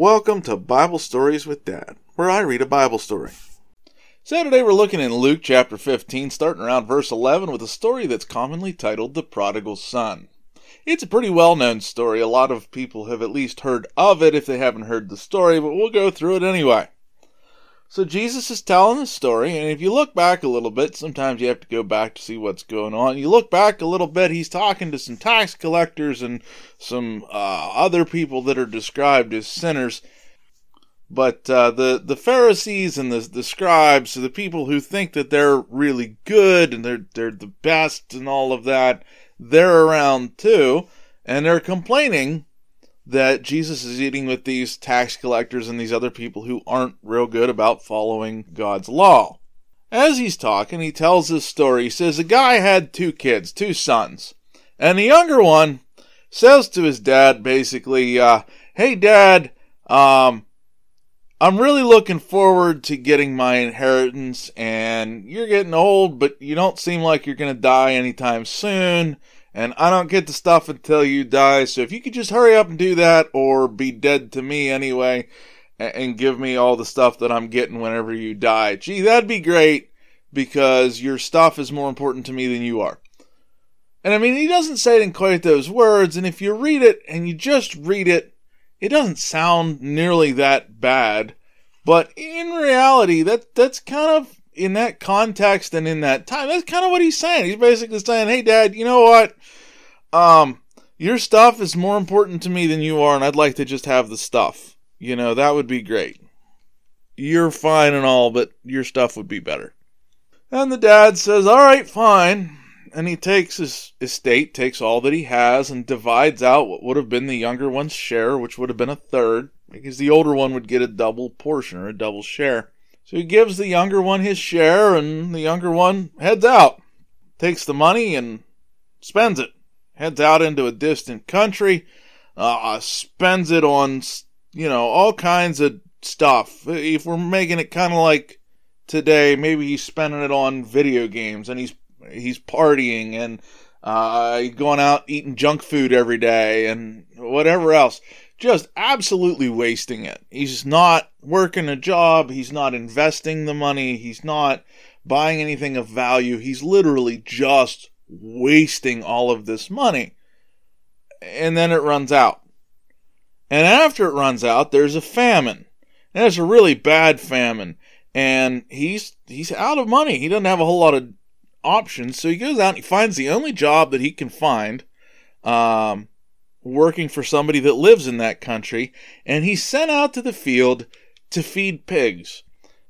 Welcome to Bible Stories with Dad, where I read a Bible story. So today we're looking in Luke chapter 15, starting around verse 11, with a story that's commonly titled The Prodigal Son. It's a pretty well known story. A lot of people have at least heard of it if they haven't heard the story, but we'll go through it anyway. So Jesus is telling the story, and if you look back a little bit, sometimes you have to go back to see what's going on. You look back a little bit, he's talking to some tax collectors and some uh, other people that are described as sinners. But uh, the the Pharisees and the the scribes, the people who think that they're really good and they're they're the best and all of that, they're around too, and they're complaining that Jesus is eating with these tax collectors and these other people who aren't real good about following God's law. As he's talking, he tells this story. He says a guy had two kids, two sons, and the younger one says to his dad basically, uh, "Hey, Dad, um, I'm really looking forward to getting my inheritance, and you're getting old, but you don't seem like you're going to die anytime soon." And I don't get the stuff until you die. So if you could just hurry up and do that, or be dead to me anyway, and give me all the stuff that I'm getting whenever you die, gee, that'd be great because your stuff is more important to me than you are. And I mean, he doesn't say it in quite those words, and if you read it and you just read it, it doesn't sound nearly that bad. But in reality, that that's kind of in that context and in that time, that's kind of what he's saying. He's basically saying, "Hey, Dad, you know what? Um, your stuff is more important to me than you are, and I'd like to just have the stuff. You know, that would be great. You're fine and all, but your stuff would be better." And the dad says, "All right, fine." And he takes his estate, takes all that he has, and divides out what would have been the younger one's share, which would have been a third, because the older one would get a double portion or a double share. So he gives the younger one his share, and the younger one heads out, takes the money and spends it, heads out into a distant country, uh, spends it on, you know, all kinds of stuff. If we're making it kind of like today, maybe he's spending it on video games and he's he's partying and uh, going out eating junk food every day and whatever else just absolutely wasting it. He's not working a job, he's not investing the money, he's not buying anything of value. He's literally just wasting all of this money. And then it runs out. And after it runs out, there's a famine. And it's a really bad famine. And he's he's out of money. He doesn't have a whole lot of options. So he goes out and he finds the only job that he can find. Um, working for somebody that lives in that country, and he's sent out to the field to feed pigs.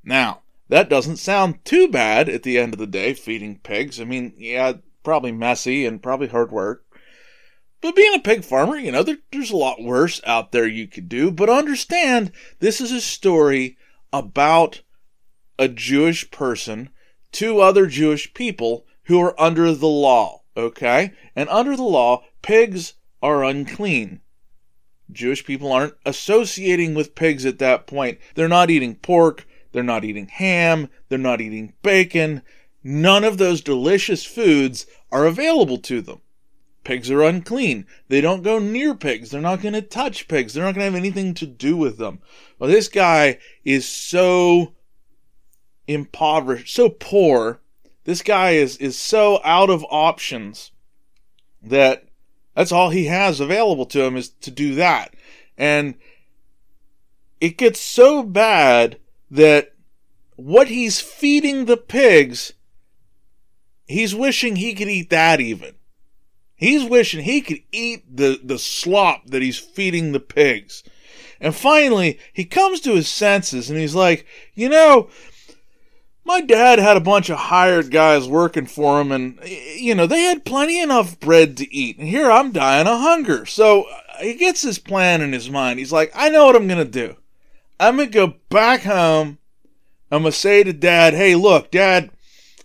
Now, that doesn't sound too bad at the end of the day, feeding pigs. I mean, yeah, probably messy and probably hard work. But being a pig farmer, you know, there, there's a lot worse out there you could do. But understand, this is a story about a Jewish person, two other Jewish people who are under the law, okay? And under the law, pigs are unclean. Jewish people aren't associating with pigs at that point. They're not eating pork, they're not eating ham, they're not eating bacon. None of those delicious foods are available to them. Pigs are unclean. They don't go near pigs. They're not going to touch pigs. They're not going to have anything to do with them. Well, this guy is so impoverished, so poor. This guy is, is so out of options that that's all he has available to him is to do that. And it gets so bad that what he's feeding the pigs, he's wishing he could eat that even. He's wishing he could eat the, the slop that he's feeding the pigs. And finally, he comes to his senses and he's like, you know, my dad had a bunch of hired guys working for him, and, you know, they had plenty enough bread to eat. And here I'm dying of hunger. So uh, he gets this plan in his mind. He's like, I know what I'm to do. I'm to go back home. I'm to say to dad, hey, look, dad,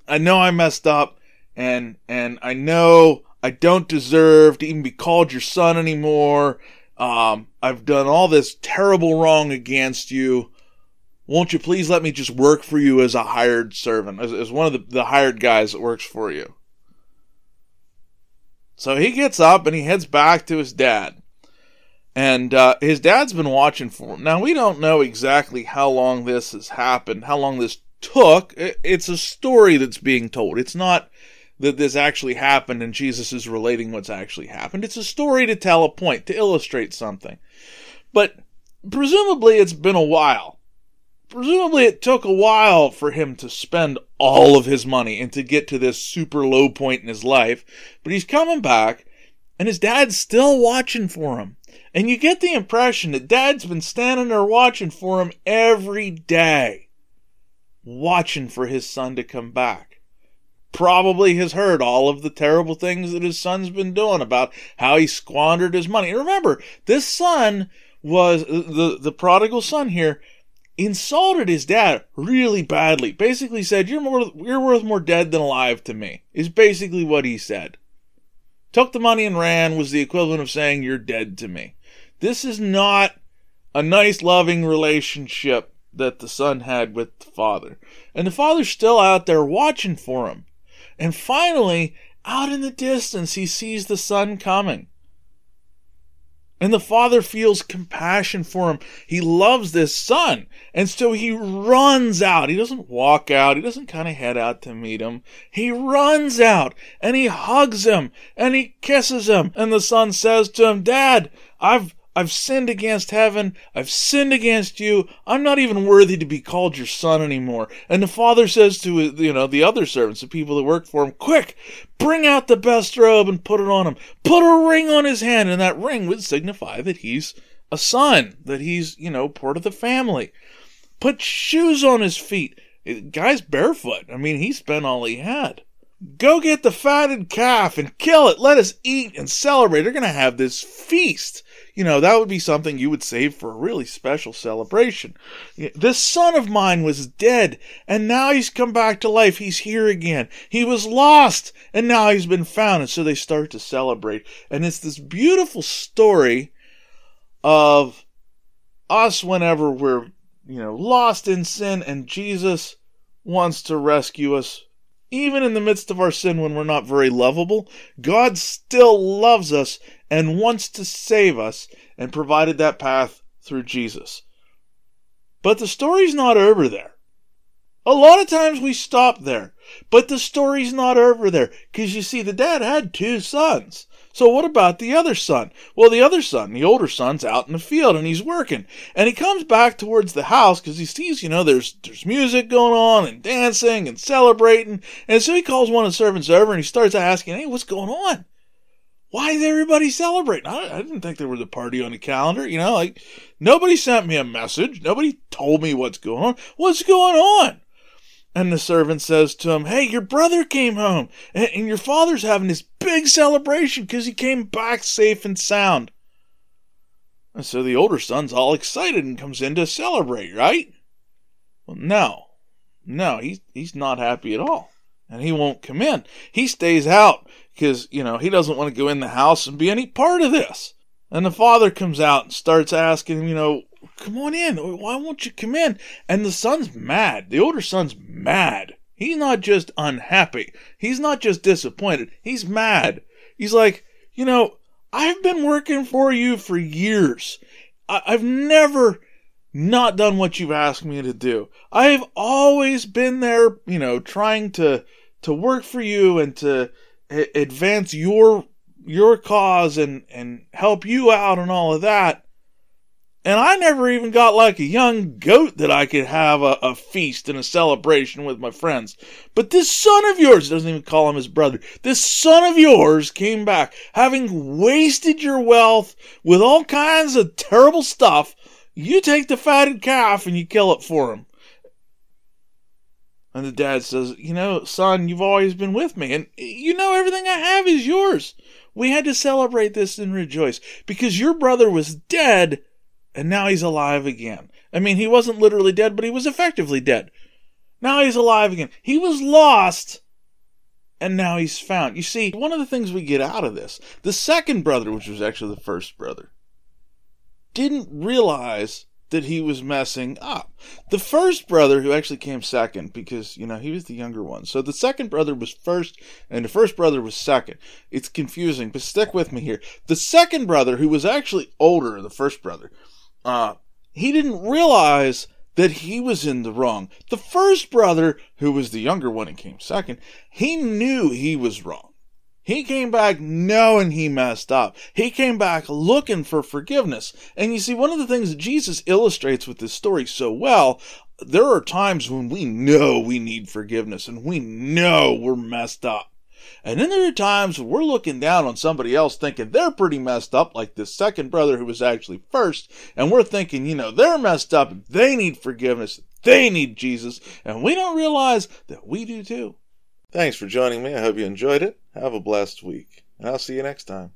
I know I messed up, and, and I know I don't deserve to even be called your son anymore. Um, I've done all this terrible wrong against you won't you please let me just work for you as a hired servant, as, as one of the, the hired guys that works for you? So he gets up and he heads back to his dad. And uh, his dad's been watching for him. Now, we don't know exactly how long this has happened, how long this took. It's a story that's being told. It's not that this actually happened and Jesus is relating what's actually happened. It's a story to tell a point, to illustrate something. But presumably it's been a while. Presumably it took a while for him to spend all of his money and to get to this super low point in his life. But he's coming back and his dad's still watching for him. And you get the impression that dad's been standing there watching for him every day, watching for his son to come back. Probably has heard all of the terrible things that his son's been doing about how he squandered his money. And remember, this son was the, the prodigal son here insulted his dad really badly. Basically said, You're more you're worth more dead than alive to me, is basically what he said. Took the money and ran was the equivalent of saying you're dead to me. This is not a nice, loving relationship that the son had with the father. And the father's still out there watching for him. And finally, out in the distance, he sees the son coming. And the father feels compassion for him. He loves this son. And so he runs out. He doesn't walk out. He doesn't kind of head out to meet him. He runs out and he hugs him and he kisses him. And the son says to him, Dad, I've, I've sinned against heaven. I've sinned against you. I'm not even worthy to be called your son anymore. And the father says to, you know, the other servants, the people that work for him, quick, bring out the best robe and put it on him. Put a ring on his hand. And that ring would signify that he's a son, that he's, you know, part of the family. Put shoes on his feet. The guy's barefoot. I mean, he spent all he had. Go get the fatted calf and kill it. Let us eat and celebrate. They're going to have this feast you know, that would be something you would save for a really special celebration. This son of mine was dead, and now he's come back to life. He's here again. He was lost, and now he's been found. And so they start to celebrate. And it's this beautiful story of us whenever we're, you know, lost in sin, and Jesus wants to rescue us even in the midst of our sin when we're not very lovable, God still loves us and wants to save us and provided that path through Jesus. But the story's not over there. A lot of times we stop there, but the story's not over there because you see, the dad had two sons. So what about the other son? Well, the other son, the older son's out in the field and he's working. And he comes back towards the house because he sees, you know, there's there's music going on and dancing and celebrating. And so he calls one of the servants over and he starts asking, "Hey, what's going on? Why is everybody celebrating? I, I didn't think there was a party on the calendar. You know, like nobody sent me a message. Nobody told me what's going on. What's going on?" And the servant says to him, Hey, your brother came home, and, and your father's having this big celebration because he came back safe and sound. And so the older son's all excited and comes in to celebrate, right? Well, no. No, he's, he's not happy at all. And he won't come in. He stays out because, you know, he doesn't want to go in the house and be any part of this. And the father comes out and starts asking him, you know, come on in. Why won't you come in? And the son's mad. The older son's mad. He's not just unhappy. He's not just disappointed. He's mad. He's like, you know, I've been working for you for years. I- have never not done what you've asked me to do. I've always been there, you know, trying to to work for you and to a- advance your your cause and and help you out and all of that. And I never even got like a young goat that I could have a, a, feast and a celebration with my friends. But this son of yours, doesn't even call him his brother, this son of yours came back, having wasted your wealth with all kinds of terrible stuff. You take the fatted calf and you kill it for him. And the dad says, You know, son, you've always been with me, and you know everything I have is yours. We had to celebrate this and rejoice because your brother was dead and now he's alive again. I mean, he wasn't literally dead, but he was effectively dead. Now he's alive again. He was lost, and now he's found. You see, one of the things we get out of this, the second brother, which was actually the first brother, didn't realize that he was messing up. The first brother, who actually came second, because, you know, he was the younger one. So the second brother was first, and the first brother was second. It's confusing, but stick with me here. The second brother, who was actually older the first brother, uh, he didn't realize that he was in the wrong. The first brother, who was the younger one and came second, he knew he was wrong. He came back knowing he messed up. He came back looking for forgiveness. And you see, one of the things that Jesus illustrates with this story so well, there are times when we know we need forgiveness and we know we're messed up. And then there are times when we're looking down on somebody else thinking they're pretty messed up, like this second brother who was actually first, and we're thinking, you know, they're messed up, they need forgiveness, they need Jesus, and we don't realize that we do too. Thanks for joining me. I hope you enjoyed it. Have a blessed week, and I'll see you next time.